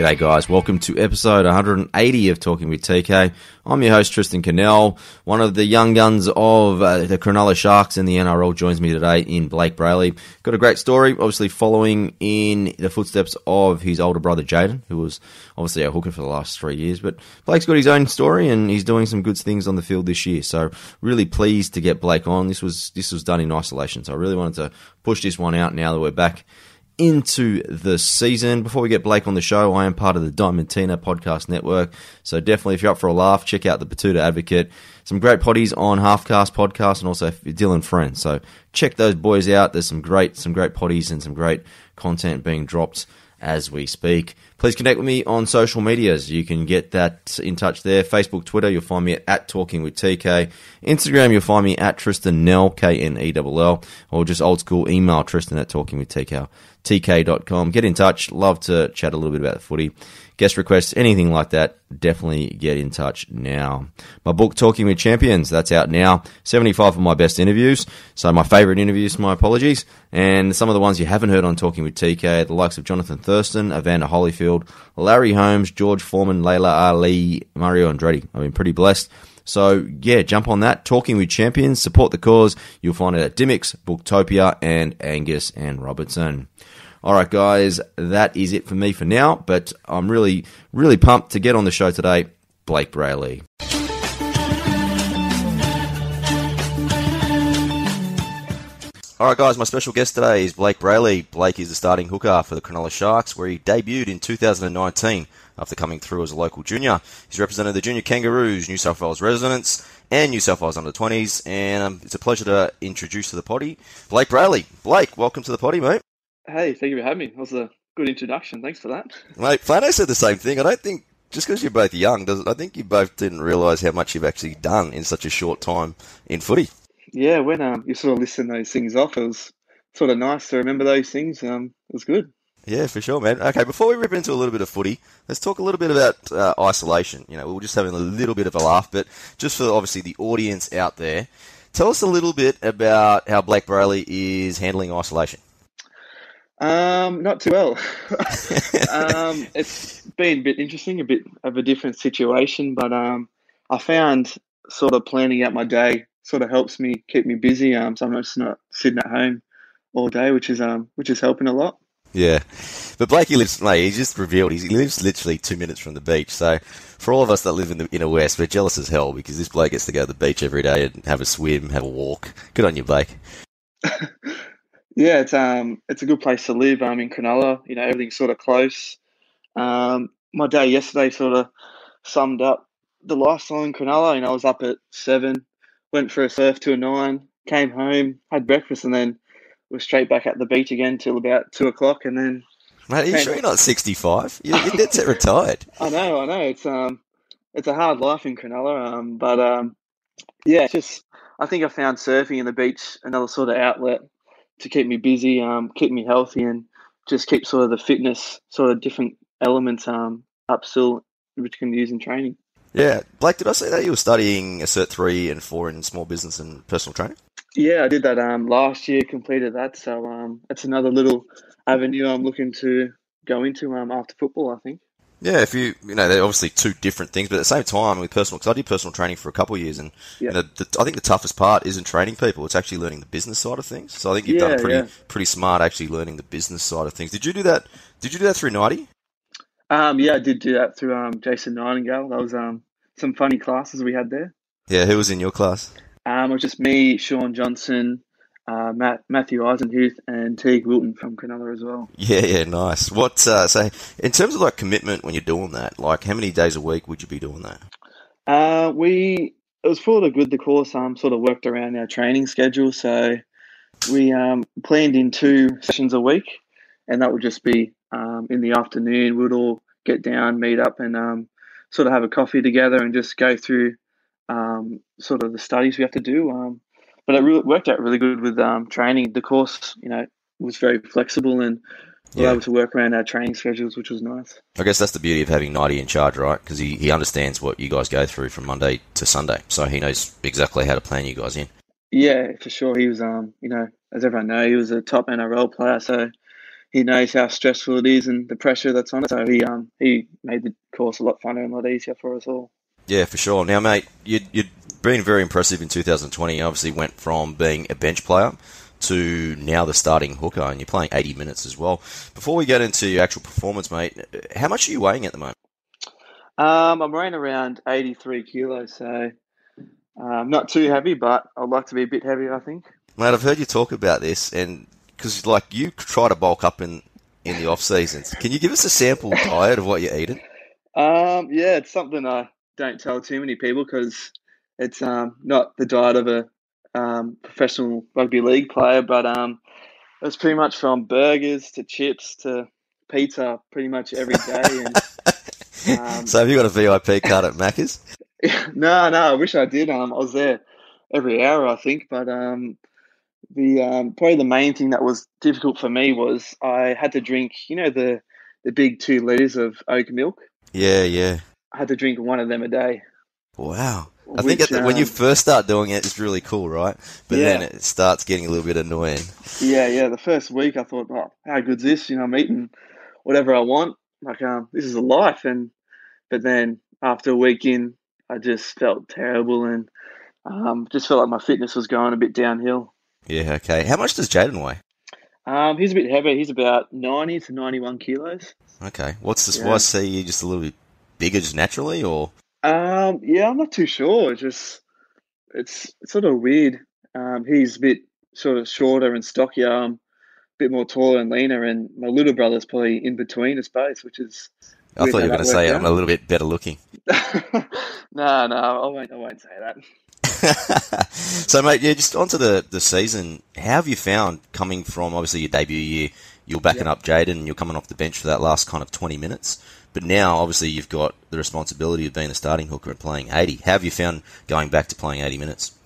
G'day, guys. Welcome to episode 180 of Talking with TK. I'm your host, Tristan Knell. One of the young guns of uh, the Cronulla Sharks in the NRL joins me today in Blayke Brailey. Got a great story, obviously following in the footsteps of his older brother, Jayden, who was obviously a hooker for the last three years. But Blayke's got his own story and he's doing some good things on the field this year. So really pleased to get Blayke on. This was, this was done in isolation. So I really wanted to push this one out now that we're back into the season. Before we get Blake on the show, I am part of the Diamantina podcast network. So definitely, if you're up for a laugh, check out the Batuta Advocate. Some great potties on Halfcast podcast and also Dylan Friend. So check those boys out. There's some great, some great potties and some great content being dropped as we speak. Please connect with me on social medias. You can get that in touch there. Facebook, Twitter, you'll find me at, Talking with TK. Instagram, you'll find me at Tristan Knell, K-N-E-L-L, or just old school email Tristan at Talking with TK, TK.com. Get in touch. Love to chat a little bit about the footy guest requests, anything like that, definitely get in touch now. My book, Talking with Champions, that's out now. 75 of my best interviews. So my favourite interviews, my apologies. And some of the ones you haven't heard on Talking with TK, the likes of Jonathan Thurston, Evander Holyfield, Larry Holmes, George Foreman, Laila Ali, Mario Andretti. I've been pretty blessed. So yeah, jump on that. Talking with champions, support the cause. You'll find it at Dymocks, Booktopia, and Angus and Robertson. All right, guys, that is it for me for now, but I'm really, really pumped to get on the show today. Blayke Brailey. All right, guys, my special guest today is Blayke Brailey. Blayke is the starting hooker for the Cronulla Sharks, where he debuted in 2019 after coming through as a local junior. He's represented the Junior Kangaroos, New South Wales residents, and New South Wales under 20s, and um, it's a pleasure to introduce to the potty Blayke Brailey. Blayke, welcome to the potty, mate. Hey, thank you for having me. That was a good introduction. Thanks for that. Mate, Flano said the same thing. I don't think just because you're both young, does I think you both didn't realise how much you've actually done in such a short time in footy. Yeah, when um, you sort of listen those things off, it was sort of nice to remember those things. Um, it was good. Yeah, for sure, man. Okay, before we rip into a little bit of footy, let's talk a little bit about uh, isolation. You know, we are just having a little bit of a laugh, but just for obviously the audience out there, tell us a little bit about how Blayke Brailey is handling isolation. Um, not too well. um, it's been a bit interesting, a bit of a different situation, but um, I found sort of planning out my day sort of helps me keep me busy. Um, so I'm just not sitting at home all day, which is um, which is helping a lot. Yeah, but Blakey lives. Mate, he just revealed he lives literally two minutes from the beach. So for all of us that live in the inner west, we're jealous as hell because this bloke gets to go to the beach every day and have a swim, have a walk. Good on you, Blayke. Yeah, it's um it's a good place to live. Um, in Cronulla, you know everything's sort of close. Um, my day yesterday sort of summed up the lifestyle in Cronulla. You know, I was up at seven, went for a surf to a nine, came home, had breakfast, and then was straight back at the beach again till about two o'clock, and then. Mate, are you sure you're not 65? You're, you're dead set retired. I know, I know. It's um, it's a hard life in Cronulla. Um, but um, yeah, just I think I found surfing and the beach another sort of outlet to keep me busy, um, keep me healthy, and just keep sort of the fitness, sort of different elements um, up still, which can use in training. Yeah, Blayke, did I say that you were studying a Cert three and four in small business and personal training? Yeah, I did that um, last year. Completed that, so um, it's another little avenue I'm looking to go into um, after football. I think. Yeah, if you you know they're obviously two different things, but at the same time with personal, because I did personal training for a couple of years, and yeah. you know, the, I think the toughest part isn't training people; it's actually learning the business side of things. So I think you've yeah, done pretty yeah. pretty smart actually learning the business side of things. Did you do that? Did you do that through Nighty? Um, yeah, I did do that through um, Jason Nightingale. That was um, some funny classes we had there. Yeah, who was in your class? Um, it was just me, Shaun Johnson, uh, Matt, Matthew Eisenhuth and Teig Wilton from Cronulla as well. Yeah, yeah, nice. What uh, so in terms of like commitment when you're doing that, like how many days a week would you be doing that? Uh, we it was for of good. The course um sort of worked around our training schedule, so we um planned in two sessions a week, and that would just be um in the afternoon. We'd all get down, meet up, and um sort of have a coffee together and just go through um sort of the studies we have to do. But it really worked out really good with um, training. The course, you know, was very flexible and we were able to work around our training schedules, which was nice. I guess that's the beauty of having Nighty in charge, right? Because he, he understands what you guys go through from Monday to Sunday, so he knows exactly how to plan you guys in. Yeah, for sure. He was, um, you know, as everyone knows, he was a top NRL player, so he knows how stressful it is and the pressure that's on it. So he um he made the course a lot funner and a lot easier for us all. Yeah, for sure. Now, mate, you you'd been very impressive in 2020. You obviously went from being a bench player to now the starting hooker, and you're playing 80 minutes as well. Before we get into your actual performance, mate, how much are you weighing at the moment? Um, I'm weighing around 83 kilos, so um, not too heavy, but I'd like to be a bit heavier, I think. Mate, I've heard you talk about this, and because like you try to bulk up in in the off seasons, can you give us a sample diet of what you're eating? Um, yeah, it's something I don't tell too many people because it's um, not the diet of a um, professional rugby league player, but um, it's pretty much from burgers to chips to pizza pretty much every day. And, um, so have you got a VIP card at Macca's? no, no, I wish I did. Um, I was there every hour, I think, but um, the um, probably the main thing that was difficult for me was I had to drink, you know, the the big two liters of oat milk. Yeah, yeah. I had to drink one of them a day. Wow. I Which, think the, um, when you um, first start doing it, it's really cool, right? But yeah. then it starts getting a little bit annoying. Yeah, yeah. The first week, I thought, oh, how good's this? You know, I'm eating whatever I want. Like, um, this is a life. And but then after a week in, I just felt terrible and um, just felt like my fitness was going a bit downhill. Yeah. Okay. How much does Jayden weigh? Um, he's a bit heavy. He's about ninety to ninety-one kilos. Okay. What's this? Yeah. Why see you just a little bit bigger just naturally, or? Um, yeah, I'm not too sure. It's just it's sort of weird. Um, he's a bit sort of shorter and stockier. I'm a bit more taller and leaner, and my little brother's probably in between us both, which is. I thought you were going to say out. I'm a little bit better looking. no, no, I won't. I won't say that. so, mate, yeah, just onto the the season. How have you found coming from obviously your debut year? You're backing yep. up Jayden, and you're coming off the bench for that last kind of 20 minutes. But now, obviously, you've got the responsibility of being the starting hooker and playing 80. How have you found going back to playing 80 minutes?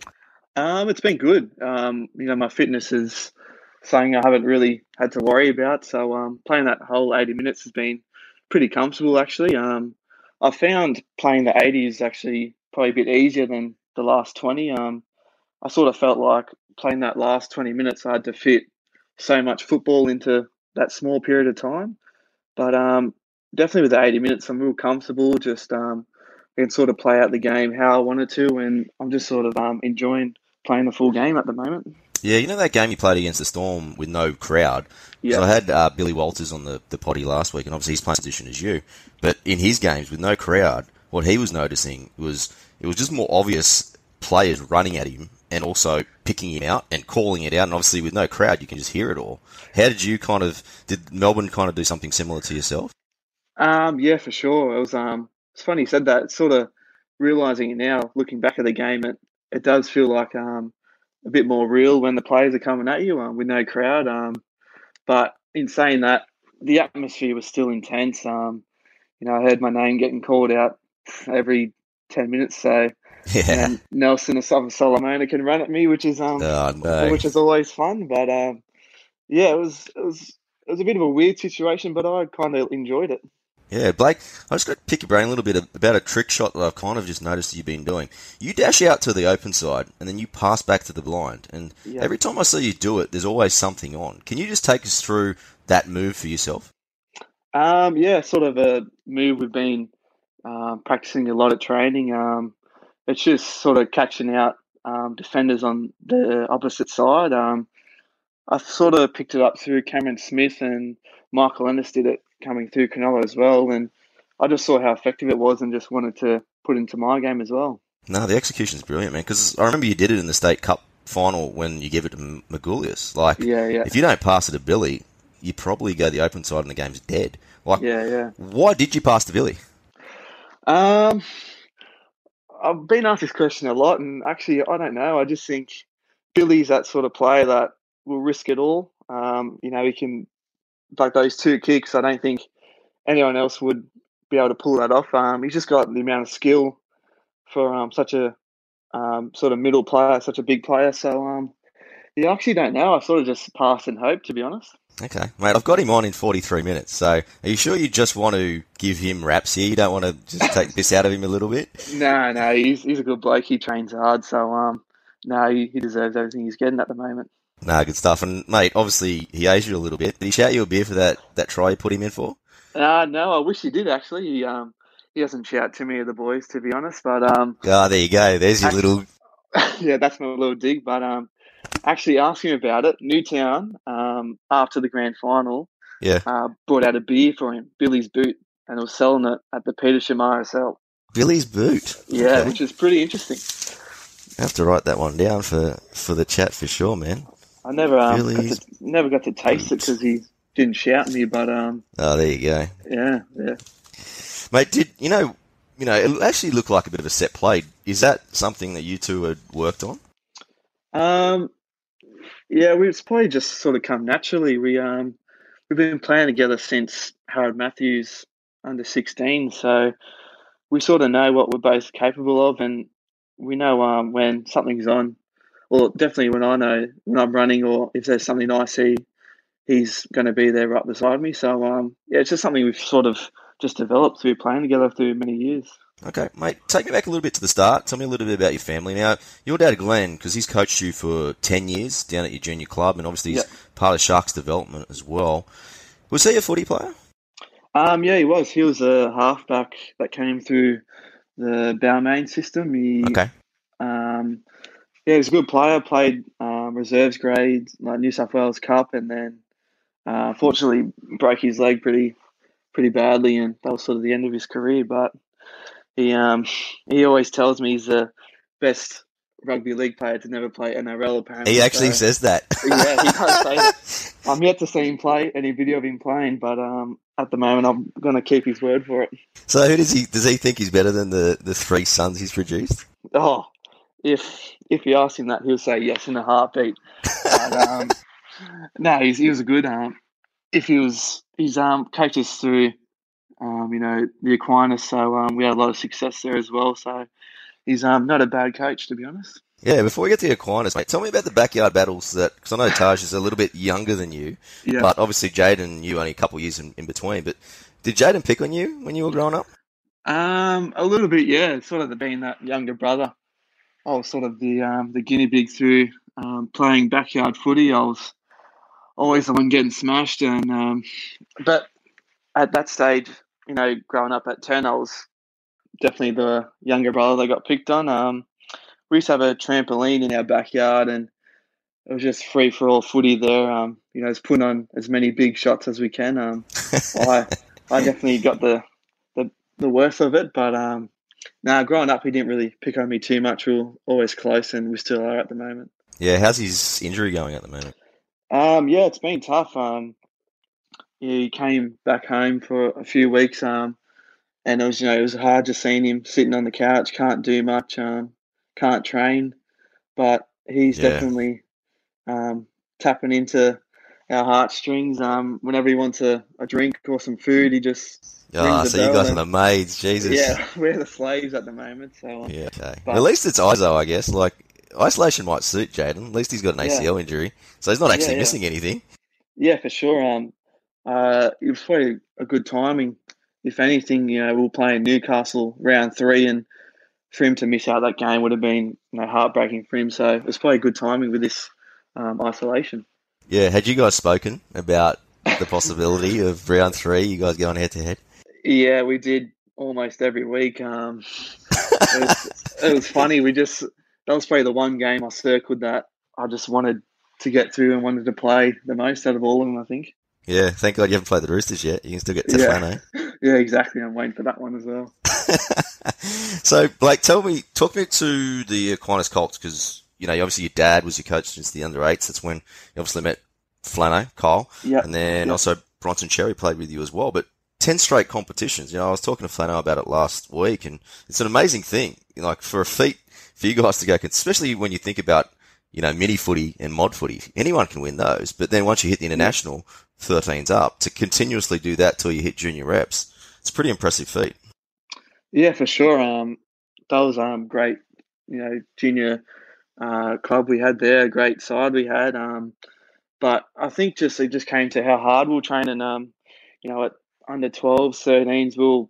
Um, it's been good. Um, you know, my fitness is something I haven't really had to worry about. So um, playing that whole 80 minutes has been pretty comfortable, actually. Um, I found playing the 80 is actually probably a bit easier than the last 20. Um, I sort of felt like playing that last 20 minutes, I had to fit so much football into that small period of time. But um, definitely with the 80 minutes, I'm real comfortable. Just um, can sort of play out the game how I wanted to, and I'm just sort of um, enjoying playing the full game at the moment. Yeah, you know that game you played against the Storm with no crowd. Yeah, so I had uh, Billy Walters on the the potty last week, and obviously he's playing position as you. But in his games with no crowd, what he was noticing was it was just more obvious players running at him and also picking him out and calling it out. And obviously, with no crowd, you can just hear it all. How did you kind of did Melbourne kind of do something similar to yourself? Um, yeah, for sure. It was um, it's funny you said that. It's sort of realizing it now, looking back at the game, it it does feel like um a bit more real when the players are coming at you um, with no crowd. Um, but in saying that, the atmosphere was still intense. Um, you know, I heard my name getting called out every ten minutes. So yeah. Nelson Asofa-Solomona can run at me, which is um, oh, no. which is always fun. But um, yeah, it was it was it was a bit of a weird situation, but I kind of enjoyed it. Yeah, Blayke, I just got to pick your brain a little bit about a trick shot that I've kind of just noticed you've been doing. You dash out to the open side and then you pass back to the blind. And yeah. every time I see you do it, there's always something on. Can you just take us through that move for yourself? Um, yeah, sort of a move we've been uh, practicing a lot at training. Um, it's just sort of catching out um, defenders on the opposite side. Um, I sort of picked it up through Cameron Smith and Michael Ennis did it coming through Cronulla as well. And I just saw how effective it was and just wanted to put into my game as well. No, the execution is brilliant, man. Because I remember you did it in the state cup final when you gave it to Magoulias. Like, yeah, yeah. if you don't pass it to Billy, you probably go the open side and the game's dead. Like, yeah, yeah. Why did you pass to Billy? Um, I've been asked this question a lot, and actually, I don't know. I just think Billy's that sort of player that will risk it all. Um, you know, he can like those two kicks. I don't think anyone else would be able to pull that off. Um, he's just got the amount of skill for um, such a um, sort of middle player, such a big player. So um, yeah, I actually don't know. I sort of just pass and hope, to be honest. Okay, mate. I've got him on in 43 minutes. So, are you sure you just want to give him raps here? You don't want to just take this out of him a little bit? No, no. He's he's a good bloke. He trains hard. So, um, no, he, he deserves everything he's getting at the moment. No, good stuff. And mate, obviously he aged you a little bit. Did he shout you a beer for that that try you put him in for? Uh, no, I wish he did actually. He um he doesn't shout to me or the boys to be honest, but um Ah, there you go. There's your little yeah, that's my little dig. But um actually asked him about it. Newtown um after the grand final yeah. uh, brought out a beer for him, Billy's Boot, and was selling it at the Petersham RSL. Billy's boot. Yeah, Okay. which is pretty interesting. I have to write that one down for for the chat for sure, man. I never um, got to, never got to taste it because he didn't shout me, but um Oh, there you go, yeah yeah. mate. Did you know? You know, it actually looked like a bit of a set play. Is that something that you two had worked on? Um, yeah, we it's probably just sort of come naturally. We um we've been playing together since Harold Matthews under sixteen, so we sort of know what we're both capable of, and we know um when something's on. or definitely when I know when I'm running, or if there's something I see, he's going to be there right beside me. So um yeah, it's just something we've sort of just developed through playing together through many years. Okay, mate. Take me back a little bit to the start. Tell me a little bit about your family. Now, your dad Glenn, because he's coached you for ten years down at your junior club, and obviously he's Yep. part of Sharks development as well. Was he a footy player? Um, yeah, he was. He was a halfback that came through the Balmain system. He, Okay. um, yeah, he was a good player. Played um, reserves grade, like New South Wales Cup, and then uh, fortunately broke his leg pretty, pretty badly, and that was sort of the end of his career. But he, um, he always tells me he's the best rugby league player to never play NRL. Apparently, He actually So- says that. yeah, he does say that. I'm yet to see him play any video of him playing, but um, at the moment, I'm going to keep his word for it. So, who does he does he think he's better than the the three sons he's produced? Oh, if if you ask him that, he'll say yes in a heartbeat. But, um, no, he's, he was a good. Um, if he was, he's um coached us through, um, you know, the Aquinas, so um, we had a lot of success there as well. So he's um not a bad coach, to be honest. Yeah. Before we get to Aquinas, mate, tell me about the backyard battles. That because I know Taj is a little bit younger than you, Yeah. but obviously Jayden, you only a couple of years in, in between. But did Jayden pick on you when you were growing up? Um, a little bit, yeah. Sort of the being that younger brother. I was sort of the um, the guinea pig through um, playing backyard footy. I was always the one getting smashed, and um, but at that stage, you know, growing up at ten, I was definitely the younger brother that got picked on. Um, we used to have a trampoline in our backyard, and it was just free for all footy there. Um, you know, just putting on as many big shots as we can. Um, I I definitely got the the, the worst of it, but um, now growing up, he didn't really pick on me too much. We were always close, and we still are at the moment. Yeah. How's his injury going at the moment? Um, yeah, it's been tough. Um, he came back home for a few weeks. Um, and it was you know it was hard just seeing him sitting on the couch, can't do much, um, can't train, but he's Yeah. definitely um, tapping into our heartstrings. Um, whenever he wants a, a drink or some food, he just Ah, the so you guys are and- the maids, Jesus. yeah, we're the slaves at the moment. So Yeah, okay. But- at least it's ISO, I guess. Like isolation might suit Jayden. At least he's got an Yeah. ACL injury, so he's not actually Yeah, yeah. missing anything. Yeah, for sure. Um, uh, it was probably a good timing. If anything, you know, we were playing Newcastle round three, and for him to miss out that game would have been you know, heartbreaking for him. So it was probably a good timing with this um, isolation. Yeah, had you guys spoken about the possibility of round three? You guys going head to head? Yeah, we did almost every week. Um, it, was, it was funny. We just that was probably the one game I circled that I just wanted to get through and wanted to play the most out of all of them. I think. Yeah, thank God you haven't played the Roosters yet. You can still get Yeah. Teflano. Eh? Yeah, exactly. I'm waiting for that one as well. so, Blayke, tell me, talk me to the Aquinas Colts because you know, obviously your dad was your coach since the under eights. That's when you obviously met Flano, Kyle, Yeah. and then Yeah. also Bronson Xerri played with you as well. But ten straight competitions. You know, I was talking to Flano about it last week, and it's an amazing thing. Like for a feat for you guys to go, especially when you think about you know mini footy and mod footy. Anyone can win those, but then once you hit the international 13s up, to continuously do that till you hit junior reps, it's pretty impressive feat. Yeah, for sure. Um, that was um great. You know, junior uh, club we had there, great side we had. Um, but I think just it just came to how hard we'll train and Um, you know, at under 12s, 13s, we were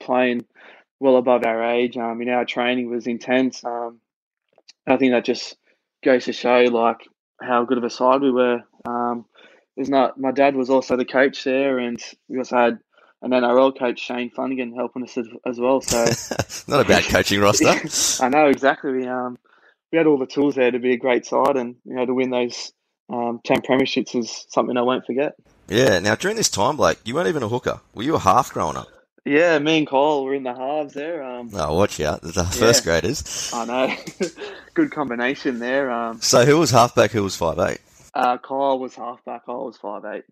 playing well above our age. Um, you know, our training was intense. Um, I think that just goes to show, like, how good of a side we were. Um, there's not. My dad was also the coach there, and we also had an NRL coach, Shane Flanagan, helping us as, as well. So not a bad coaching roster. I know exactly. We um we had all the tools there to be a great side, and you know to win those um, ten premierships is something I won't forget. Yeah. Now during this time, Blayke, you weren't even a hooker. Were you a half growing up? Yeah, me and Kyle were in the halves there. Um, oh, watch out! The first yeah. graders. I know. Good combination there. Um, so who was halfback? Who was five eight? Uh, Kyle was halfback. I was five eight.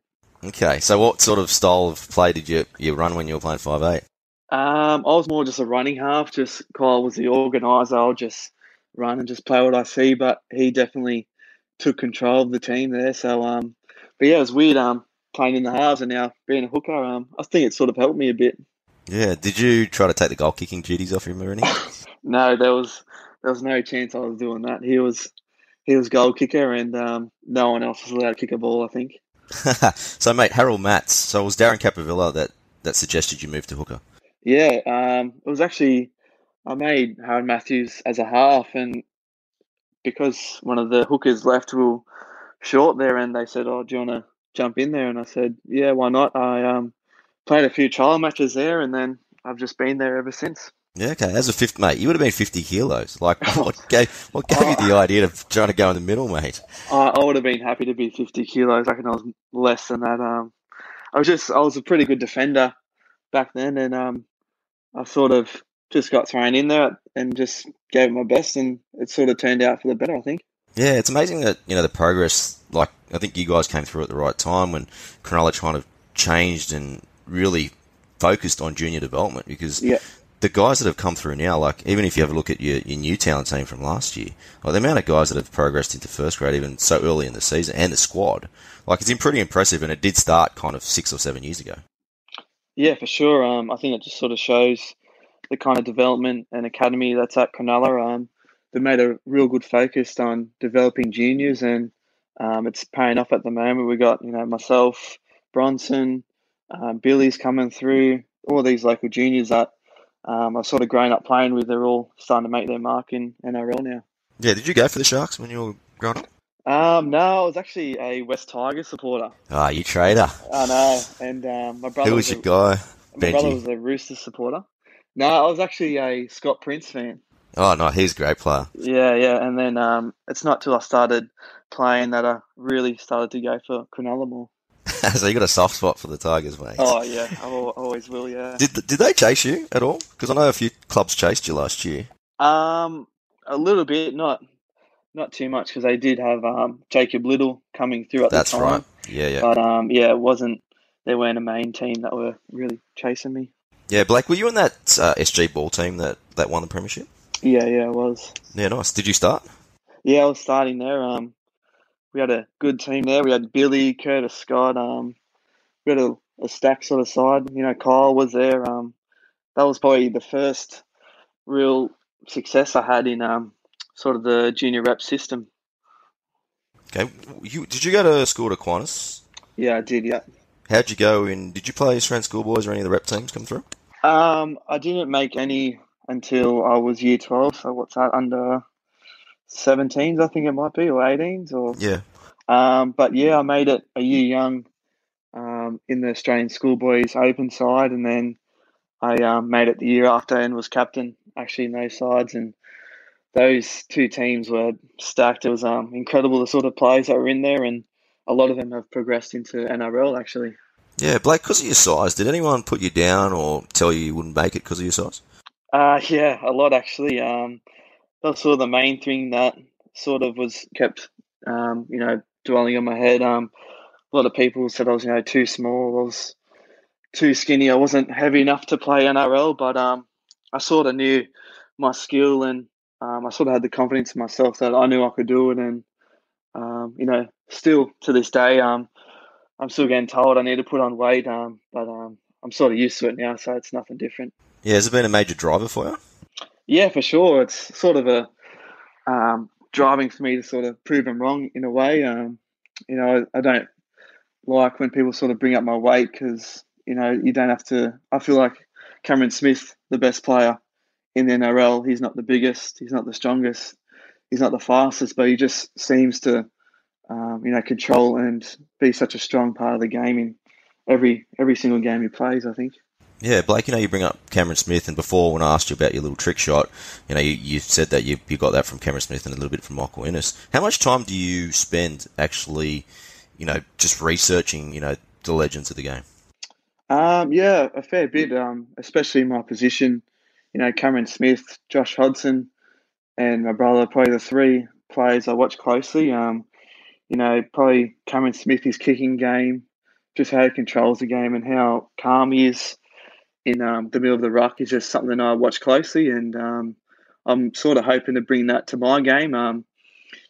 Okay, so what sort of style of play did you you run when you were playing five eight? Um, I was more just a running half. Just Kyle was the organizer. I'll just run and just play what I see. But he definitely took control of the team there. So um, but yeah, it was weird. Um, playing in the halves and now being a hooker. Um, I think it sort of helped me a bit. Yeah. Did you try to take the goal kicking duties off him or anything? no, there was there was no chance I was doing that. He was he was goal kicker, and um, no one else was allowed to kick a ball. I think. so, mate, Harold Matts. So it was Darren Capavilla that that suggested you move to hooker. Yeah, um, it was actually I made Harold Matthews as a half, and because one of the hookers left, we were short there, and they said, "Oh, do you want to jump in there?" And I said, "Yeah, why not?" I um, played a few trial matches there, and then I've just been there ever since. Yeah, okay. As a fifth mate, you would have been fifty kilos. Like, what gave what gave you the idea of trying to go in the middle, mate? I, I would have been happy to be fifty kilos. I reckon I was less than that. Um, I was just I was a pretty good defender back then, and um, I sort of just got thrown in there and just gave it my best, and it sort of turned out for the better. I think. Yeah, it's amazing that you know the progress. Like, I think you guys came through at the right time when Cronulla kind of changed and really focused on junior development because yeah. The guys that have come through now, like even if you have a look at your, your Newtown team from last year, like the amount of guys that have progressed into first grade even so early in the season and the squad, like it's been pretty impressive and it did start kind of six or seven years ago. Yeah, for sure. Um, I think it just sort of shows the kind of development and academy that's at Cronulla. Um, they made a real good focus on developing juniors and um, it's paying off at the moment. We got, you know, myself, Bronson, um, Billy's coming through, all these local juniors that um, I've sort of grown up playing with, they're all starting to make their mark in NRL now. Yeah, did you go for the Sharks when you were growing up? Um, no, I was actually a West Tiger supporter. Ah, oh, you trader. I know, and um, my brother. Who was, was your a, guy? My Benji. brother was a Roosters supporter. No, I was actually a Scott Prince fan. Oh no, he's a great player. Yeah, yeah, and then um, it's not till I started playing that I really started to go for Cronulla more. so you got a soft spot for the Tigers, mate. Oh yeah, I always will. Yeah. Did did they chase you at all? Because I know a few clubs chased you last year. Um, a little bit, not not too much, because they did have um Jacob Liddle coming through at That's the time. right. Yeah, yeah. But um, yeah, it wasn't. They weren't a main team that were really chasing me. Yeah, Blayke, were you in that uh, SG ball team that that won the premiership? Yeah, yeah, I was. Yeah, nice. Did you start? Yeah, I was starting there. Um, we had a good team there. We had Billy, Curtis Scott. Um, we had a, a stack sort of side. You know, Kyle was there. Um, that was probably the first real success I had in um, sort of the junior rep system. Okay, you did you go to school to Aquinas? Yeah, I did. Yeah. How'd you go? In did you play Australian schoolboys or any of the rep teams come through? Um, I didn't make any until I was year twelve. So what's that under 17s, I think it might be, or 18s, or yeah. Um, but yeah, I made it a year young um, in the Australian schoolboys open side, and then I um, made it the year after and was captain actually in those sides. And those two teams were stacked. It was um, incredible the sort of players that were in there, and a lot of them have progressed into NRL actually. Yeah, Blayke, because of your size, did anyone put you down or tell you you wouldn't make it because of your size? Uh, yeah, a lot actually. Um, that's sort of the main thing that sort of was kept, um, you know, dwelling on my head. Um, a lot of people said I was, you know, too small. I was too skinny. I wasn't heavy enough to play NRL, but um, I sort of knew my skill and um, I sort of had the confidence in myself that I knew I could do it. And um, you know, still to this day, um, I'm still getting told I need to put on weight. Um, but um, I'm sort of used to it now, so it's nothing different. Yeah, has it been a major driver for you? Yeah, for sure. It's sort of a um, driving for me to sort of prove them wrong in a way. Um, you know, I, I, don't like when people sort of bring up my weight because you know you don't have to. I feel like Cameron Smith, the best player in the NRL, he's not the biggest, he's not the strongest, he's not the fastest, but he just seems to um, you know, control and be such a strong part of the game in every every single game he plays. I think. Yeah, Blayke, you know, you bring up Cameron Smith, and before when I asked you about your little trick shot, you know, you, you said that you, you got that from Cameron Smith and a little bit from Michael Ennis. How much time do you spend actually, you know, just researching, you know, the legends of the game? Um, yeah, a fair bit, um, especially in my position. You know, Cameron Smith, Josh Hodgson, and my brother, probably the three players I watch closely. Um, you know, probably Cameron Smith, his kicking game, just how he controls the game and how calm he is in um, the middle of the ruck is just something I watch closely, and um, I'm sort of hoping to bring that to my game. Um,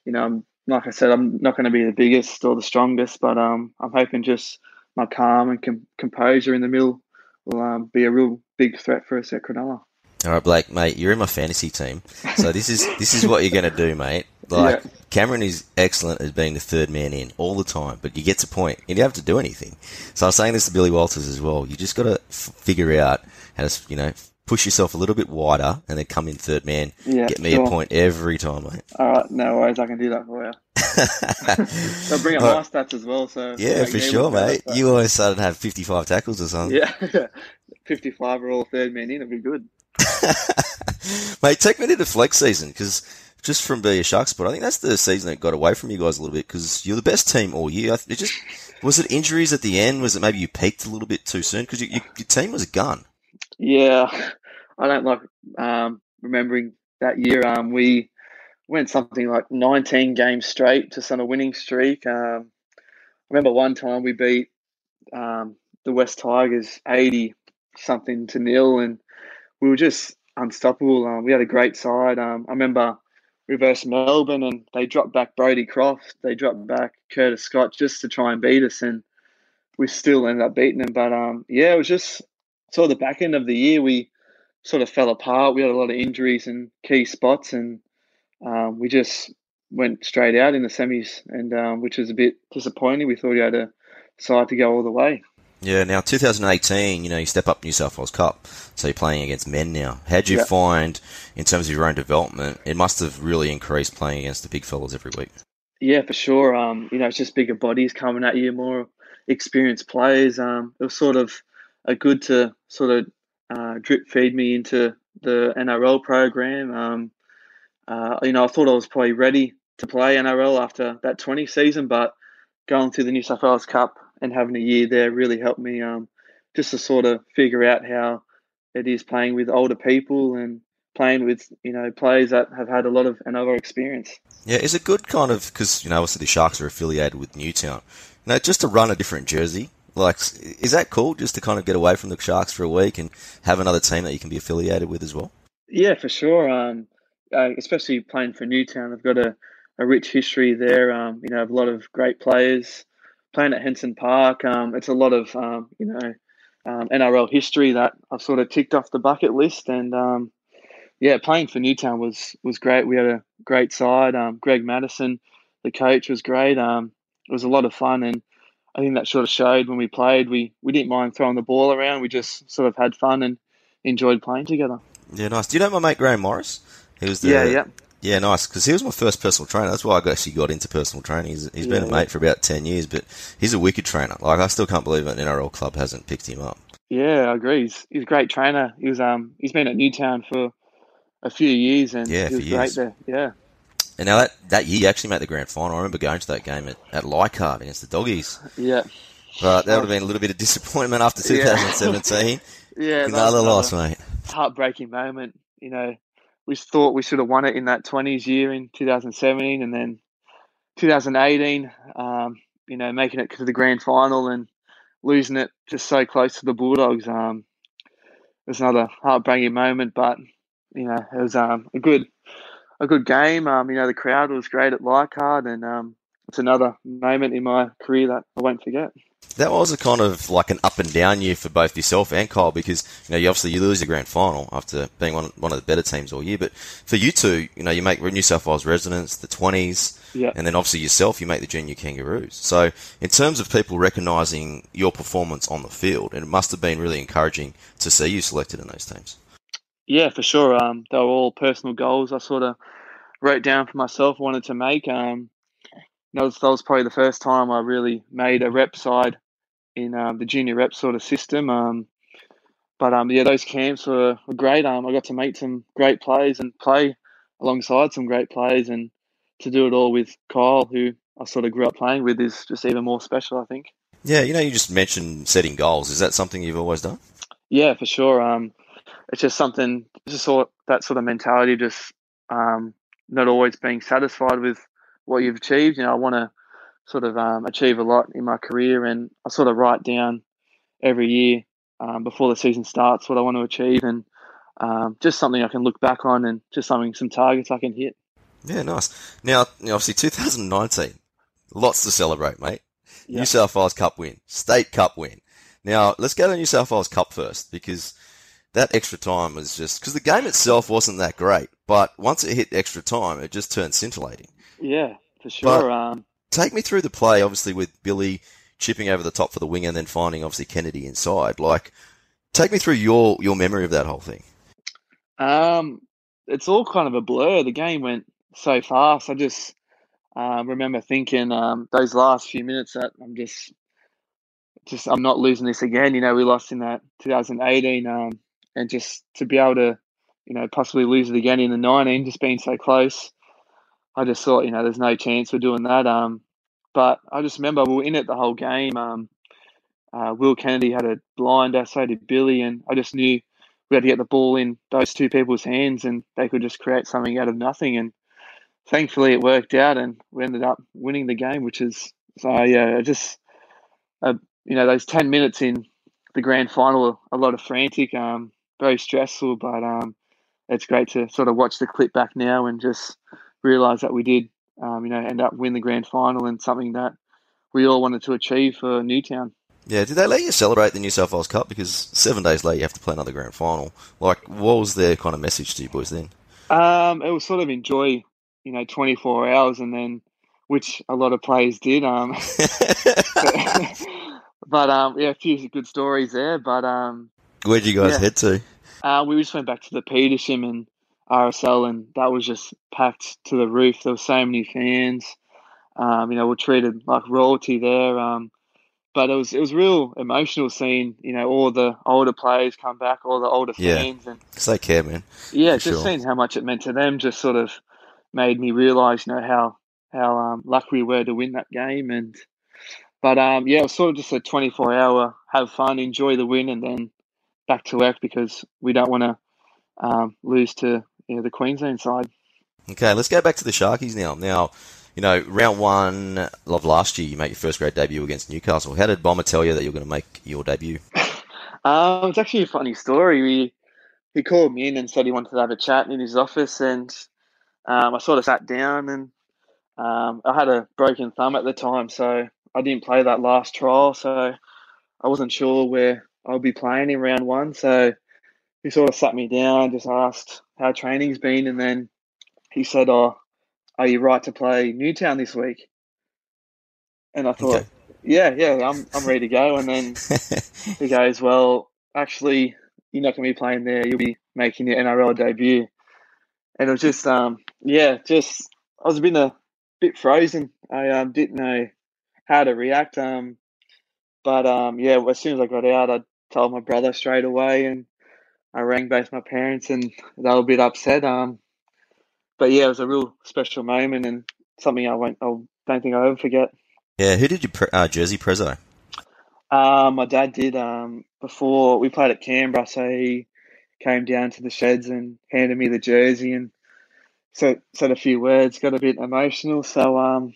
you know, like I said, I'm not going to be the biggest or the strongest, but um, I'm hoping just my calm and com- composure in the middle will um, be a real big threat for us at Cronulla. All right, Blayke, mate, you're in my fantasy team, so this is this is what you're going to do, mate. Like yeah. Cameron is excellent as being the third man in all the time, but you get to point, you don't have to do anything. So I was saying this to Billy Walters as well. You just got to f- figure out how to, you know, push yourself a little bit wider and then come in third man. Yeah, get me sure. a point every time, mate. All right, no worries, I can do that for you. I'll bring up my stats as well. So yeah, for sure, mate. You always started to have 55 tackles or something. Yeah, 55 are all third man in. It'd be good. Mate, take me to the flex season because just from being a Sharks spot, I think that's the season that got away from you guys a little bit because you're the best team all year. It just was it injuries at the end? Was it maybe you peaked a little bit too soon because you, you, your team was a gun? Yeah, I don't like um, remembering that year. Um, we went something like 19 games straight just on a winning streak. Um, I remember one time we beat um, the West Tigers 80 something to nil, and we were just unstoppable. Um, we had a great side. Um, I remember reverse Melbourne and they dropped back Brodie Croft, they dropped back Curtis Scott just to try and beat us, and we still ended up beating them. But um, yeah, it was just sort of the back end of the year we sort of fell apart. We had a lot of injuries in key spots, and um, we just went straight out in the semis, and um, which was a bit disappointing. We thought we had a side to go all the way. Yeah, now 2018, you know, you step up New South Wales Cup, so you're playing against men now. How'd you yep. find, in terms of your own development, it must have really increased playing against the big fellas every week? Yeah, for sure. Um, you know, it's just bigger bodies coming at you, more experienced players. Um, it was sort of a good to sort of uh, drip feed me into the NRL program. Um, uh, you know, I thought I was probably ready to play NRL after that 20 season, but going to the New South Wales Cup and having a year there really helped me um, just to sort of figure out how it is playing with older people and playing with you know players that have had a lot of another experience. Yeah, is it good kind of because you know obviously the Sharks are affiliated with Newtown. You know, just to run a different jersey, like is that cool? Just to kind of get away from the Sharks for a week and have another team that you can be affiliated with as well. Yeah, for sure. Um, uh, especially playing for Newtown, they've got a, a rich history there. Um, you know, a lot of great players playing at Henson Park. Um, it's a lot of um, you know um, NRL history that I've sort of ticked off the bucket list, and um, yeah, playing for Newtown was was great. We had a great side. Um, Greg Matterson, the coach, was great. Um, it was a lot of fun, and I think that sort of showed when we played. We we didn't mind throwing the ball around. We just sort of had fun and enjoyed playing together. Yeah, nice. Do you know my mate Graham Morris? He was the, yeah, yeah. Yeah, nice. Because he was my first personal trainer. That's why I actually got into personal training. He's, he's been a mate for about 10 years, but he's a wicked trainer. Like, I still can't believe an NRL club hasn't picked him up. Yeah, I agree. He's, he's a great trainer. He was, um, he's been at Newtown for a few years and yeah, he was great there. Yeah. And now that, that year, you actually made the grand final. I remember going to that game at, at against the Doggies. Yeah. But that would have been a little bit of disappointment after 2017. yeah, yeah another loss, mate. Heartbreaking moment. You know, we thought we should have won it in that 20s year in 2017 and then 2018 um, you know making it to the grand final and losing it just so close to the bulldogs. Um, it was another heartbreaking moment but you know it was um, a good a good game. Um, you know the crowd was great at Leichhardt and um, it's another moment in my career that I won't forget that was a kind of like an up and down year for both yourself and Kyle because you know you obviously you lose the grand final after being one one of the better teams all year, but for you two, you know you make New South Wales residents the twenties, yeah. and then obviously yourself you make the junior Kangaroos. So in terms of people recognising your performance on the field, it must have been really encouraging to see you selected in those teams. Yeah, for sure. Um, they were all personal goals I sort of wrote down for myself, wanted to make. Um, that was, that was probably the first time I really made a rep side in um, the junior rep sort of system. Um, but um, yeah, those camps were, were great. Um, I got to meet some great players and play alongside some great players, and to do it all with Kyle, who I sort of grew up playing with, is just even more special. I think. Yeah, you know, you just mentioned setting goals. Is that something you've always done? Yeah, for sure. Um, it's just something, just sort that sort of mentality, just um, not always being satisfied with what you've achieved. You know, I want to sort of um, achieve a lot in my career, and I sort of write down every year um, before the season starts what I want to achieve, and um, just something I can look back on, and just something some targets I can hit. Yeah, nice. Now, obviously, 2019, lots to celebrate, mate. Yep. New South Wales Cup win, State Cup win. Now, let's go to New South Wales Cup first because that extra time was just because the game itself wasn't that great, but once it hit extra time, it just turned scintillating. Yeah, for sure. Um, take me through the play, obviously with Billy chipping over the top for the wing and then finding obviously Kennedy inside. Like, take me through your your memory of that whole thing. Um, it's all kind of a blur. The game went so fast. I just um, remember thinking um, those last few minutes that I'm just just I'm not losing this again. You know, we lost in that 2018, um, and just to be able to, you know, possibly lose it again in the 19, just being so close. I just thought, you know, there's no chance we're doing that. Um, but I just remember we were in it the whole game. Um, uh, Will Kennedy had a blinder, so did Billy, and I just knew we had to get the ball in those two people's hands, and they could just create something out of nothing. And thankfully, it worked out, and we ended up winning the game, which is so yeah, just uh, you know those ten minutes in the grand final, a lot of frantic, um, very stressful, but um, it's great to sort of watch the clip back now and just realise that we did, um, you know, end up win the grand final and something that we all wanted to achieve for Newtown. Yeah, did they let you celebrate the New South Wales Cup? Because seven days later you have to play another grand final. Like, what was their kind of message to you boys then? Um, it was sort of enjoy, you know, 24 hours and then, which a lot of players did. Um, but, but, um, yeah, a few good stories there. But um, where'd you guys yeah. head to? Uh, we just went back to the Petersham and RSL, and that was just packed to the roof. There were so many fans. Um, you know, we're treated like royalty there. Um, but it was it was real emotional seeing you know all the older players come back, all the older fans, yeah, and because they care, man. Yeah, just sure. seeing how much it meant to them just sort of made me realise, you know, how how um, lucky we were to win that game. And but um, yeah, it was sort of just a twenty four hour have fun, enjoy the win, and then back to work because we don't want to um, lose to you know, the Queensland side. Okay, let's go back to the Sharkies now. Now, you know, round one of last year, you make your first grade debut against Newcastle. How did Bomber tell you that you're going to make your debut? um, it's actually a funny story. We, he called me in and said he wanted to have a chat in his office, and um, I sort of sat down and um, I had a broken thumb at the time, so I didn't play that last trial, so I wasn't sure where I'll be playing in round one. So he sort of sat me down, just asked how training's been, and then he said, "Oh, are you right to play Newtown this week?" And I thought, okay. "Yeah, yeah, I'm I'm ready to go." And then he goes, "Well, actually, you're not going to be playing there. You'll be making your NRL debut." And it was just, um, yeah, just I was a bit a bit frozen. I um, didn't know how to react. Um, but um, yeah, as soon as I got out, I told my brother straight away, and I rang both my parents, and they were a bit upset. Um, but yeah, it was a real special moment and something I won't, I don't think I'll ever forget. Yeah, who did you pre- uh, jersey prezzo? Uh, my dad did um, before we played at Canberra, so he came down to the sheds and handed me the jersey and said said a few words, got a bit emotional. So um,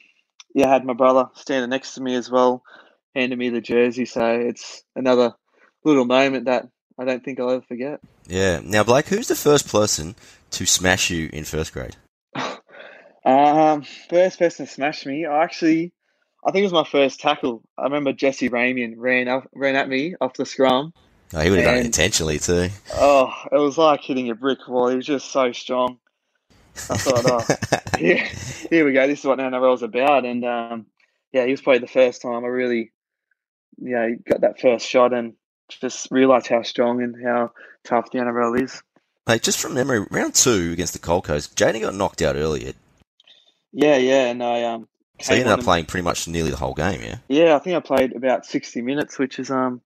yeah, I had my brother standing next to me as well, handed me the jersey. So it's another little moment that I don't think I'll ever forget. Yeah. Now, Blayke, who's the first person to smash you in first grade? um, first person to smash me. I actually, I think it was my first tackle. I remember Jesse Ramien ran up, ran at me off the scrum. Oh, he would have done it intentionally too. Oh, it was like hitting a brick wall. He was just so strong. I thought, oh, here, here we go. This is what NRL is about. And um, yeah, he was probably the first time I really, you know, got that first shot and just realised how strong and how tough the NRL is. Hey, just from memory, round two against the Gold Coast, Jayden got knocked out earlier. Yeah, yeah, and I um, So you ended up playing pretty much nearly the whole game, yeah. Yeah, I think I played about sixty minutes, which is um,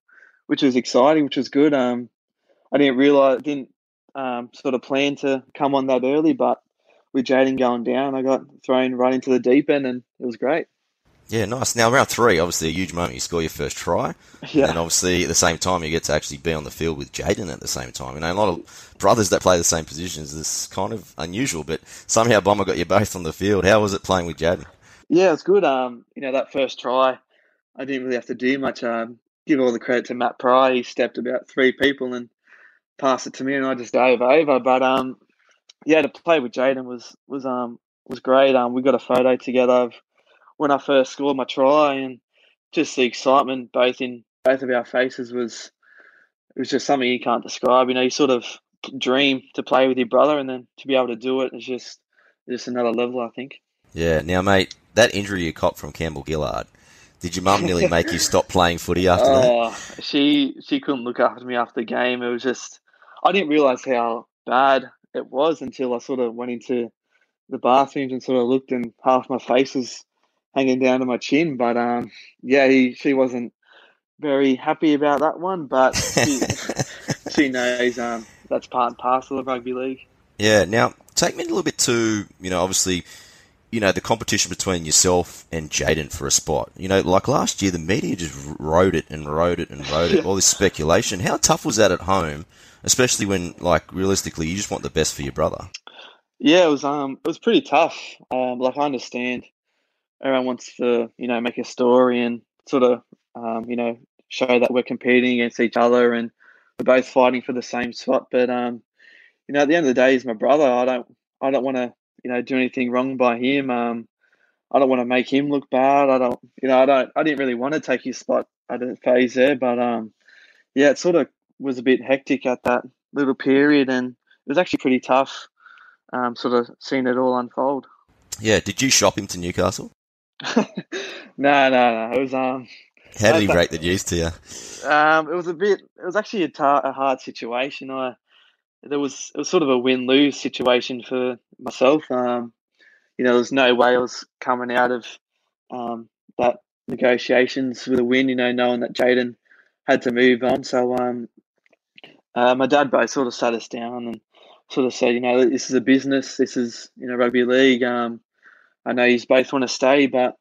which was exciting, which was good. Um, I didn't realize, didn't um, sort of plan to come on that early, but with Jayden going down, I got thrown right into the deep end, and it was great. Yeah, nice. Now round three, obviously a huge moment. You score your first try, Yeah, and obviously at the same time you get to actually be on the field with Jayden at the same time. You know, a lot of brothers that play the same positions is kind of unusual, but somehow Bomber got you both on the field. How was it playing with Jayden? yeah, it's good. Um, you know that first try, I didn't really have to do much. Um, give all the credit to Matt Prior. He stepped about three people and passed it to me, and I just dove over. But um, yeah, to play with Jayden was was um was great. Um, we got a photo together of when I first scored my try, and just the excitement both in both of our faces was it was just something you can't describe. You know, you sort of dream to play with your brother, and then to be able to do it is just just another level. I think. Yeah. Now, mate, that injury you copped from Campbell Gillard, did your mum nearly make you stop playing footy after that? Oh, she she couldn't look after me after the game. It was just I didn't realize how bad it was until I sort of went into the bathrooms and sort of looked, and half my face was hanging down to my chin. But um, yeah, he, she wasn't very happy about that one. But she, she knows um, that's part and parcel of rugby league. Yeah. Now, take me a little bit to, you know, obviously, you know, the competition between yourself and Jayden for a spot. You know, like last year, the media just wrote it and wrote it and wrote it, Yeah. all this speculation. How tough was that at home, especially when, like, realistically, you just want the best for your brother? Yeah, it was um it was pretty tough. Um, like I understand everyone wants to you know make a story and sort of um, you know show that we're competing against each other and we're both fighting for the same spot. But um, you know at the end of the day, he's my brother. I don't I don't want to you know do anything wrong by him. Um, I don't want to make him look bad. I don't you know I don't I didn't really want to take his spot at a phase there, but um, yeah, it sort of was a bit hectic at that little period and it was actually pretty tough um, sort of seeing it all unfold. Yeah. Did you shop him to Newcastle? No, no, no. It was um, How did he break the news to you? um, it was a bit. It was actually a, tar- a hard situation. I there was it was sort of a win lose situation for myself. Um, you know, there was no way I was coming out of um, that negotiations with a win. You know, knowing that Jayden had to move on. So um, uh, my dad both sort of sat us down and sort of said, you know, this is a business. This is you know rugby league. Um, I know you both want to stay, but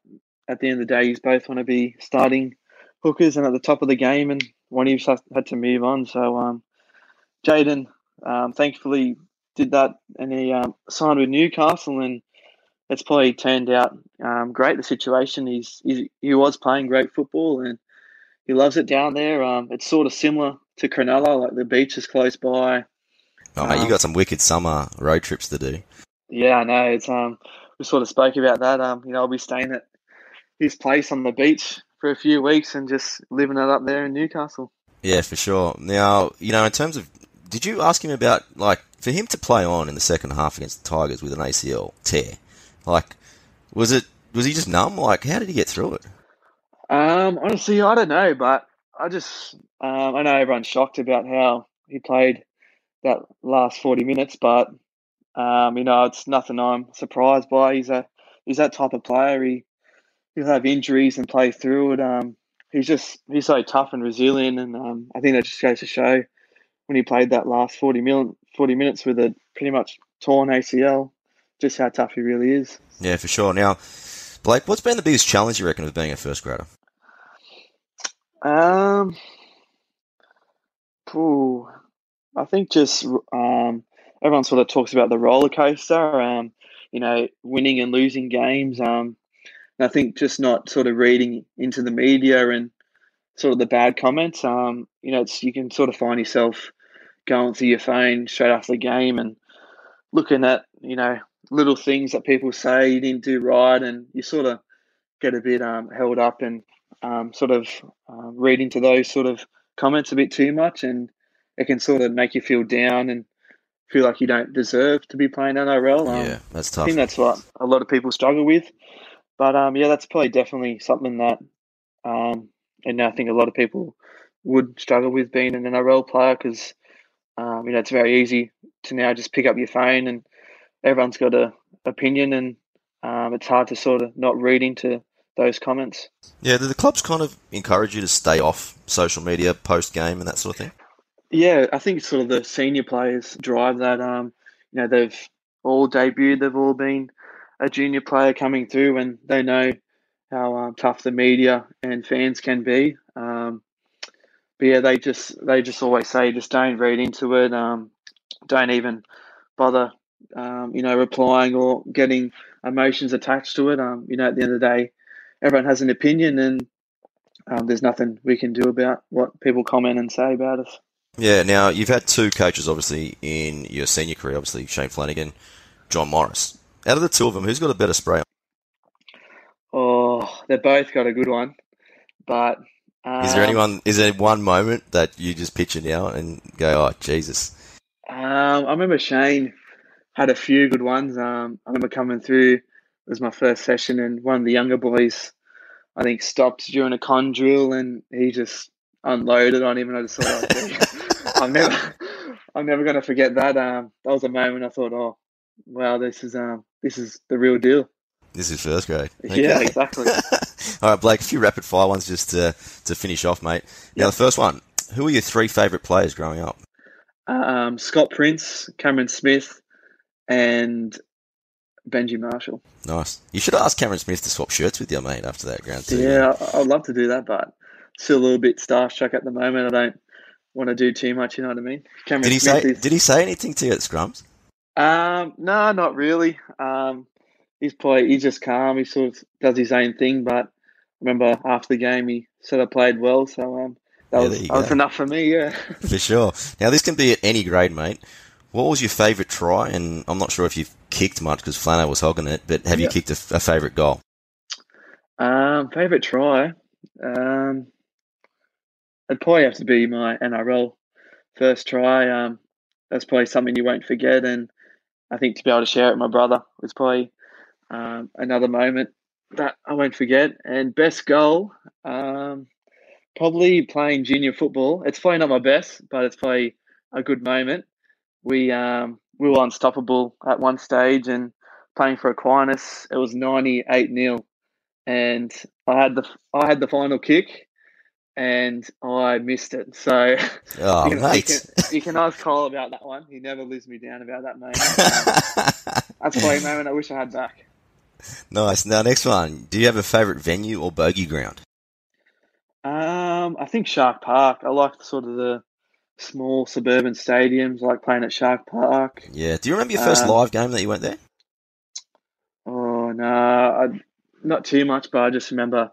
at the end of the day, you both want to be starting hookers and at the top of the game, and one of you had to move on. So, um, Jayden, um, thankfully, did that, and he um, signed with Newcastle, and it's probably turned out um, great. The situation he's, he's he was playing great football, and he loves it down there. Um, it's sort of similar to Cronulla, like the beach is close by. Oh, mate, you Um, got some wicked summer road trips to do. Yeah, I know. It's um, we sort of spoke about that. Um, you know, I'll be staying at his place on the beach for a few weeks and just living it up there in Newcastle. Yeah, for sure. Now, you know, in terms of, did you ask him about like for him to play on in the second half against the Tigers with an ACL tear? Like, was it was he just numb? Like, how did he get through it? Um, honestly, I don't know, but I just um, I know everyone's shocked about how he played that last forty minutes, but um, you know, it's nothing I'm surprised by. He's a he's that type of player. He he'll have injuries and play through it. Um, he's just he's so tough and resilient, and um, I think that just goes to show when he played that last 40, mil- 40 minutes with a pretty much torn ACL, just how tough he really is. Yeah, for sure. Now, Blayke, what's been the biggest challenge you reckon of being a first grader? Um, ooh, I think just um, everyone sort of talks about the roller coaster. Um, you know, winning and losing games. Um, and I think just not sort of reading into the media and sort of the bad comments. Um, you know, it's you can sort of find yourself going through your phone straight after the game and looking at you know little things that people say you didn't do right, and you sort of get a bit um, held up and um, sort of uh, read into those sort of comments a bit too much, and it can sort of make you feel down and feel like you don't deserve to be playing NRL. Um, yeah, that's tough. I think that's what a lot of people struggle with. But um, yeah, that's probably definitely something that, um, and I think a lot of people would struggle with being an NRL player because, um, you know, it's very easy to now just pick up your phone and everyone's got a opinion and um, it's hard to sort of not read into those comments. Yeah, do the clubs kind of encourage you to stay off social media post game and that sort of thing? Yeah, I think sort of the senior players drive that. Um, you know, they've all debuted, they've all been a junior player coming through, and they know how um, tough the media and fans can be. Um, but yeah, they just they just always say just don't read into it. Um, don't even bother, um, you know, replying or getting emotions attached to it. Um, you know, at the end of the day, everyone has an opinion, and um, there's nothing we can do about what people comment and say about us. Yeah. Now you've had two coaches, obviously, in your senior career. Obviously, Shane Flanagan, John Morris. Out of the two of them, who's got a better spray? Oh, they both got a good one, but um, is there anyone? Is there one moment that you just picture now and go, "Oh, Jesus"? Um, I remember Shane had a few good ones. Um, I remember coming through. It was my first session, and one of the younger boys, I think, stopped during a con drill, and he just unloaded on him, and I just thought, oh, I'm never, I'm never going to forget that. Um, that was a moment I thought, oh, wow, this is um, this is the real deal. This is first grade. Okay. Yeah, exactly. All right, Blayke, a few rapid fire ones just to, to finish off, mate. Now, yep. the first one who are your three favourite players growing up? Um, Scott Prince, Cameron Smith, and Benji Marshall. Nice. You should ask Cameron Smith to swap shirts with you, mate, after that ground. Yeah, I'd love to do that, but still a little bit starstruck at the moment. I don't want to do too much. You know what I mean? Cameron did he Smith say? Is... Did he say anything to you at scrums? Um, no, not really. Um, he's probably he's just calm. He sort of does his own thing. But I remember after the game, he said I played well. So um, that yeah, was that was enough for me. Yeah, for sure. Now this can be at any grade, mate. What was your favourite try? And I'm not sure if you've kicked much because Flano was hogging it, but have you kicked a, a favourite goal? Um, favourite try. Um, it'd probably have to be my NRL first try. Um, that's probably something you won't forget, and I think to be able to share it with my brother was probably um, another moment that I won't forget. And best goal, um, probably playing junior football. It's probably not my best, but it's probably a good moment. We um, we were unstoppable at one stage and playing for Aquinas. It was ninety eight 0 and I had the I had the final kick and I missed it. So oh, you, can, you, can, you, can, ask Cole about that one. He never leaves me down about that moment. Um, that's probably a moment I wish I had back. Nice. Now, next one. Do you have a favourite venue or bogey ground? Um, I think Shark Park. I like sort of the small suburban stadiums, like playing at Shark Park. Yeah. Do you remember your first um, live game that you went there? Oh no, I, not too much, but I just remember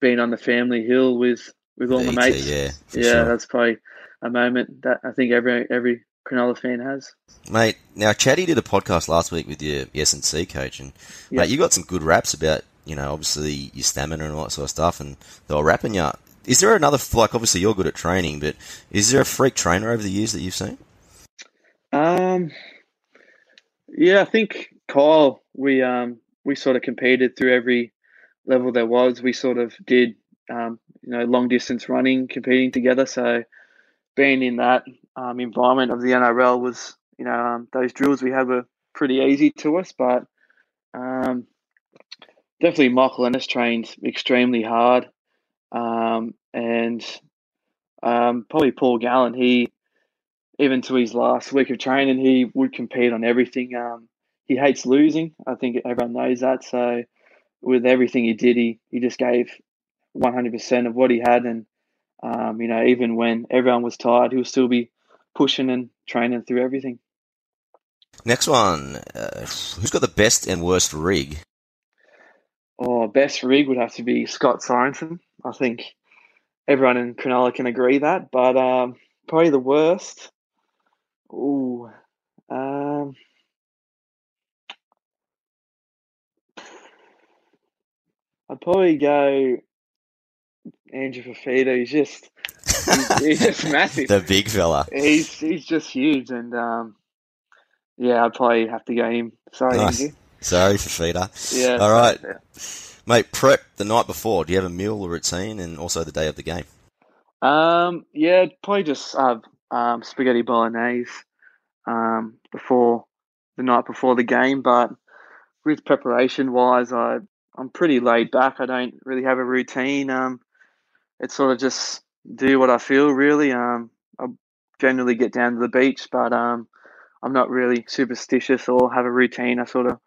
being on the family hill with with all the mates. Yeah, yeah, sure. that's probably a moment that I think every every Cronulla fan has. Mate, now Chatty did a podcast last week with your S and C coach, and yep. mate, you got some good raps about you know obviously your stamina and all that sort of stuff, and they were rapping you. Is there another like obviously you're good at training, but is there a freak trainer over the years that you've seen? Um, yeah, I think Kyle. We um we sort of competed through every level there was. We sort of did um you know long distance running, competing together. So being in that um, environment of the NRL was, you know, um, those drills we had were pretty easy to us, but um, definitely Michael Ennis trained extremely hard, um, and um, probably Paul Gallen. He even to his last week of training, he would compete on everything. He hates losing. I think everyone knows that. So with everything he did, he, he just gave 100% of what he had. And, um, you know, even when everyone was tired, he would still be pushing and training through everything. Next one, uh, who's got the best and worst rig? Oh, best rig would have to be Scott Sorensen. I think everyone in Cronulla can agree that, but um, probably the worst. Ooh, um, I'd probably go Andrew Fifita. He's just he's, he's just massive. the big fella. He's he's just huge, and um, yeah, I'd probably have to go him. Sorry, nice. Andrew. Sorry, Fifita. Yeah. All right, yeah. mate. Prep the night before. Do you have a meal or routine, and also the day of the game? Um, yeah, probably just have um, spaghetti bolognese um, before the night before the game, but with preparation wise, I I'm pretty laid back. I don't really have a routine. Um, it's sort of just do what I feel really. Um, I generally get down to the beach, but um, I'm not really superstitious or have a routine. I sort of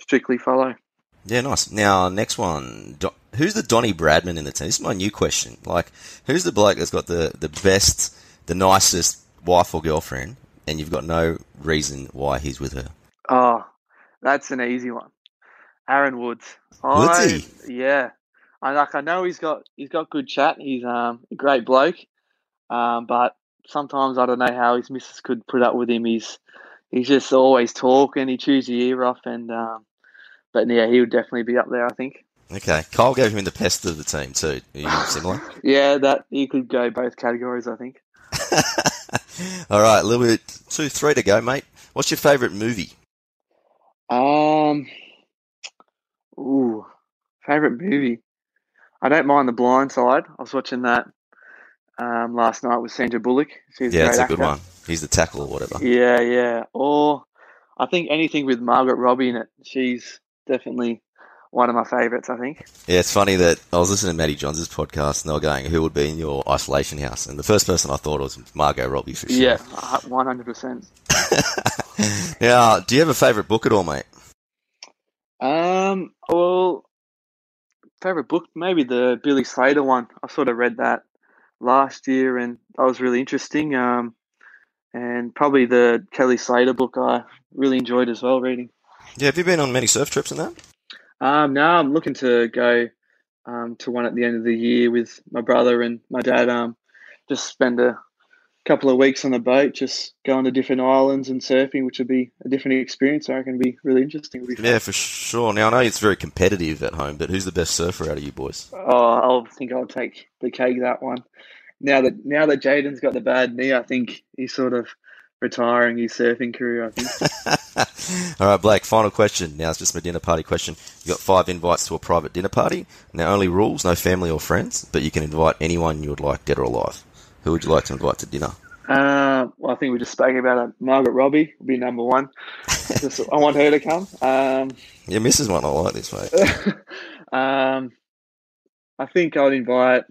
strictly follow. Yeah, nice. Now, next one. Do- who's the Donny Bradman in the team? This is my new question. Like, who's the bloke that's got the, the best, the nicest wife or girlfriend, and you've got no reason why he's with her? Oh, that's an easy one. Aaron Woods. Woodsy? Yeah. I like. I know he's got he's got good chat. He's um, a great bloke, um, but sometimes I don't know how his missus could put up with him. He's he's just always talking. He chews your ear off, and um, but yeah, he would definitely be up there. I think. Okay, Kyle gave him the pest of the team too. Similar? yeah, that you could go both categories. I think. All right, a little bit two, three to go, mate. What's your favourite movie? Um, ooh, favorite movie. I don't mind The Blind Side. I was watching that um, last night with Sandra Bullock. She's yeah, a it's a good actor. one. He's the tackle or whatever. Yeah, yeah. Or I think anything with Margot Robbie in it. She's definitely one of my favourites. I think. Yeah, it's funny that I was listening to Maddie Johns' podcast and they were going, who would be in your isolation house? And the first person I thought was Margot Robbie for sure. Yeah, one hundred percent. now, do you have a favourite book at all, mate? Um. Well, favorite book maybe the Billy Slater one. I sort of read that last year, and that was really interesting. Um, and probably the Kelly Slater book I really enjoyed as well reading. Yeah, have you been on many surf trips and that? Um, now I'm looking to go um, to one at the end of the year with my brother and my dad. Um, just spend a couple of weeks on the boat, just going to different islands and surfing, which would be a different experience. I reckon would be really interesting. Be. Yeah, for sure. Now, I know it's very competitive at home, but who's the best surfer out of you boys? Oh, I think I'll take the cake that one. Now that now that Jayden's got the bad knee, I think he's sort of retiring his surfing career. I think. All right, Blayke. Final question. Now it's just my dinner party question. You got five invites to a private dinner party. Now, only rules: no family or friends, but you can invite anyone you would like, dead or alive. Who would you like to invite to dinner? Uh, well, I think we just spoke about it. Margot Robbie would be number one. just, I want her to come. Um, Your missus might not like this, mate. um, I think I'd invite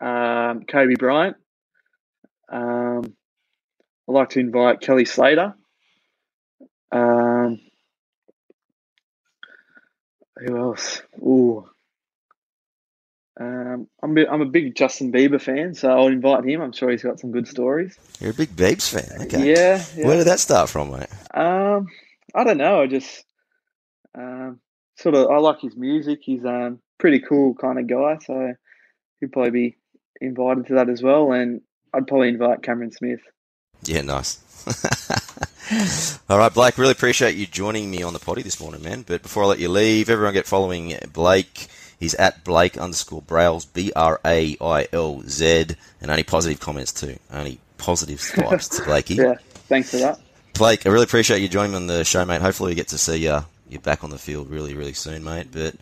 um, Kobe Bryant. Um, I'd like to invite Kelly Slater. Um, who else? Ooh. Um, I'm, a, I'm a big Justin Bieber fan, so I'll invite him. I'm sure he's got some good stories. You're a big Biebs fan. Okay. Yeah, yeah. Where did that start from, mate? Um, I don't know. I just um, sort of I like his music. He's um pretty cool kind of guy, so he'd probably be invited to that as well. And I'd probably invite Cameron Smith. Yeah, nice. All right, Blayke, really appreciate you joining me on the potty this morning, man. But before I let you leave, everyone get following Blayke. He's at Blayke underscore Brailz, B R A I L Z, and only positive comments too. Only positive vibes to Blakey. Yeah, thanks for that. Blayke, I really appreciate you joining me on the show, mate. Hopefully, we get to see uh, you back on the field really, really soon, mate. But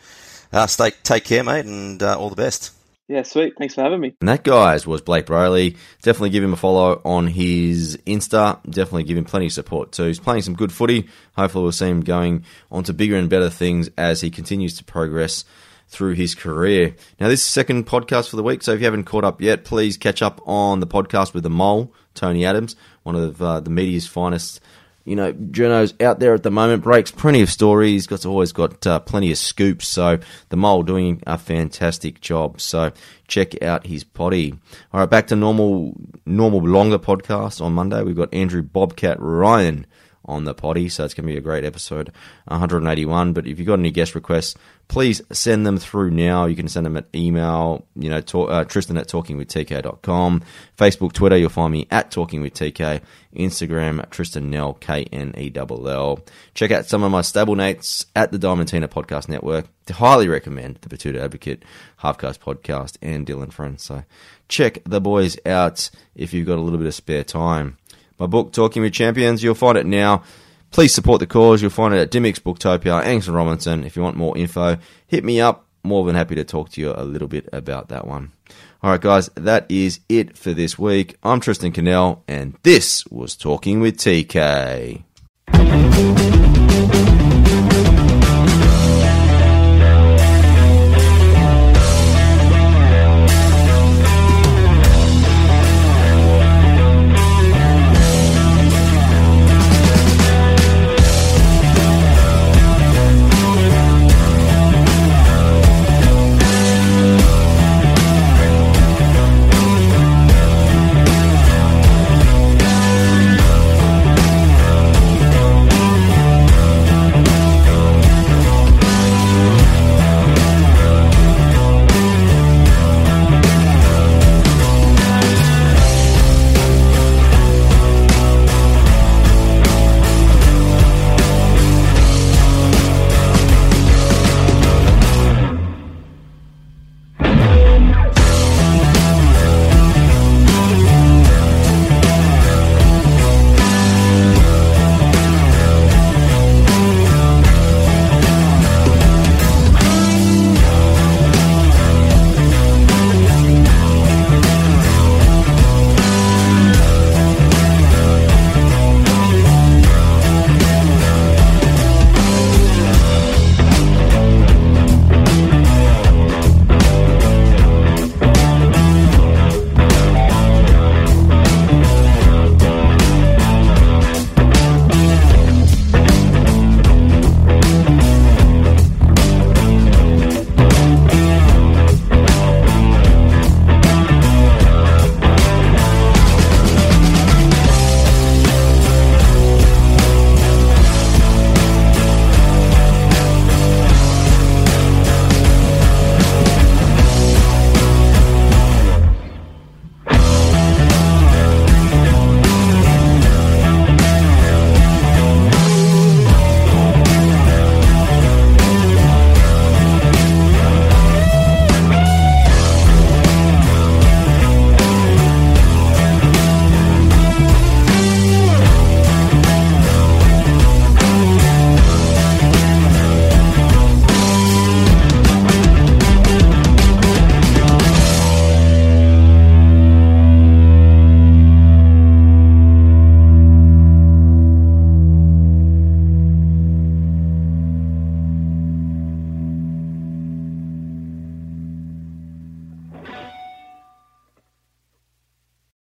uh, stay, take care, mate, and uh, all the best. Yeah, sweet. Thanks for having me. And that, guys, was Blayke Brailey. Definitely give him a follow on his Insta. Definitely give him plenty of support too. He's playing some good footy. Hopefully, we'll see him going on to bigger and better things as he continues to progress through his career. Now, this second podcast for the week, so if you haven't caught up yet, please catch up on the podcast with the mole, Tony Adams, one of uh, the media's finest. You know, journos out there at the moment breaks plenty of stories. Got always got uh, plenty of scoops. So the mole doing a fantastic job. So check out his potty. All right, back to normal, normal longer podcast on Monday. We've got Andrew Bobcat Ryan on the potty, so it's going to be a great episode, 181. But if you've got any guest requests, please send them through now. You can send them at email, you know, talk, uh, Tristan at talkingwithtk.com, Facebook, Twitter, you'll find me at talkingwithtk, Instagram, Tristan Knell, K-N-E-L-L. Check out some of my stablemates at the Diamantina Podcast Network. To highly recommend the Batuta Advocate, Halfcast Podcast, and Dylan Friends. So check the boys out if you've got a little bit of spare time. My book, Talking with Champions, you'll find it now. Please support the cause. You'll find it at Dymocks Booktopia, Angson Robinson. If you want more info, hit me up. More than happy to talk to you a little bit about that one. All right, guys, that is it for this week. I'm Tristan Knell, and this was Talking with TK.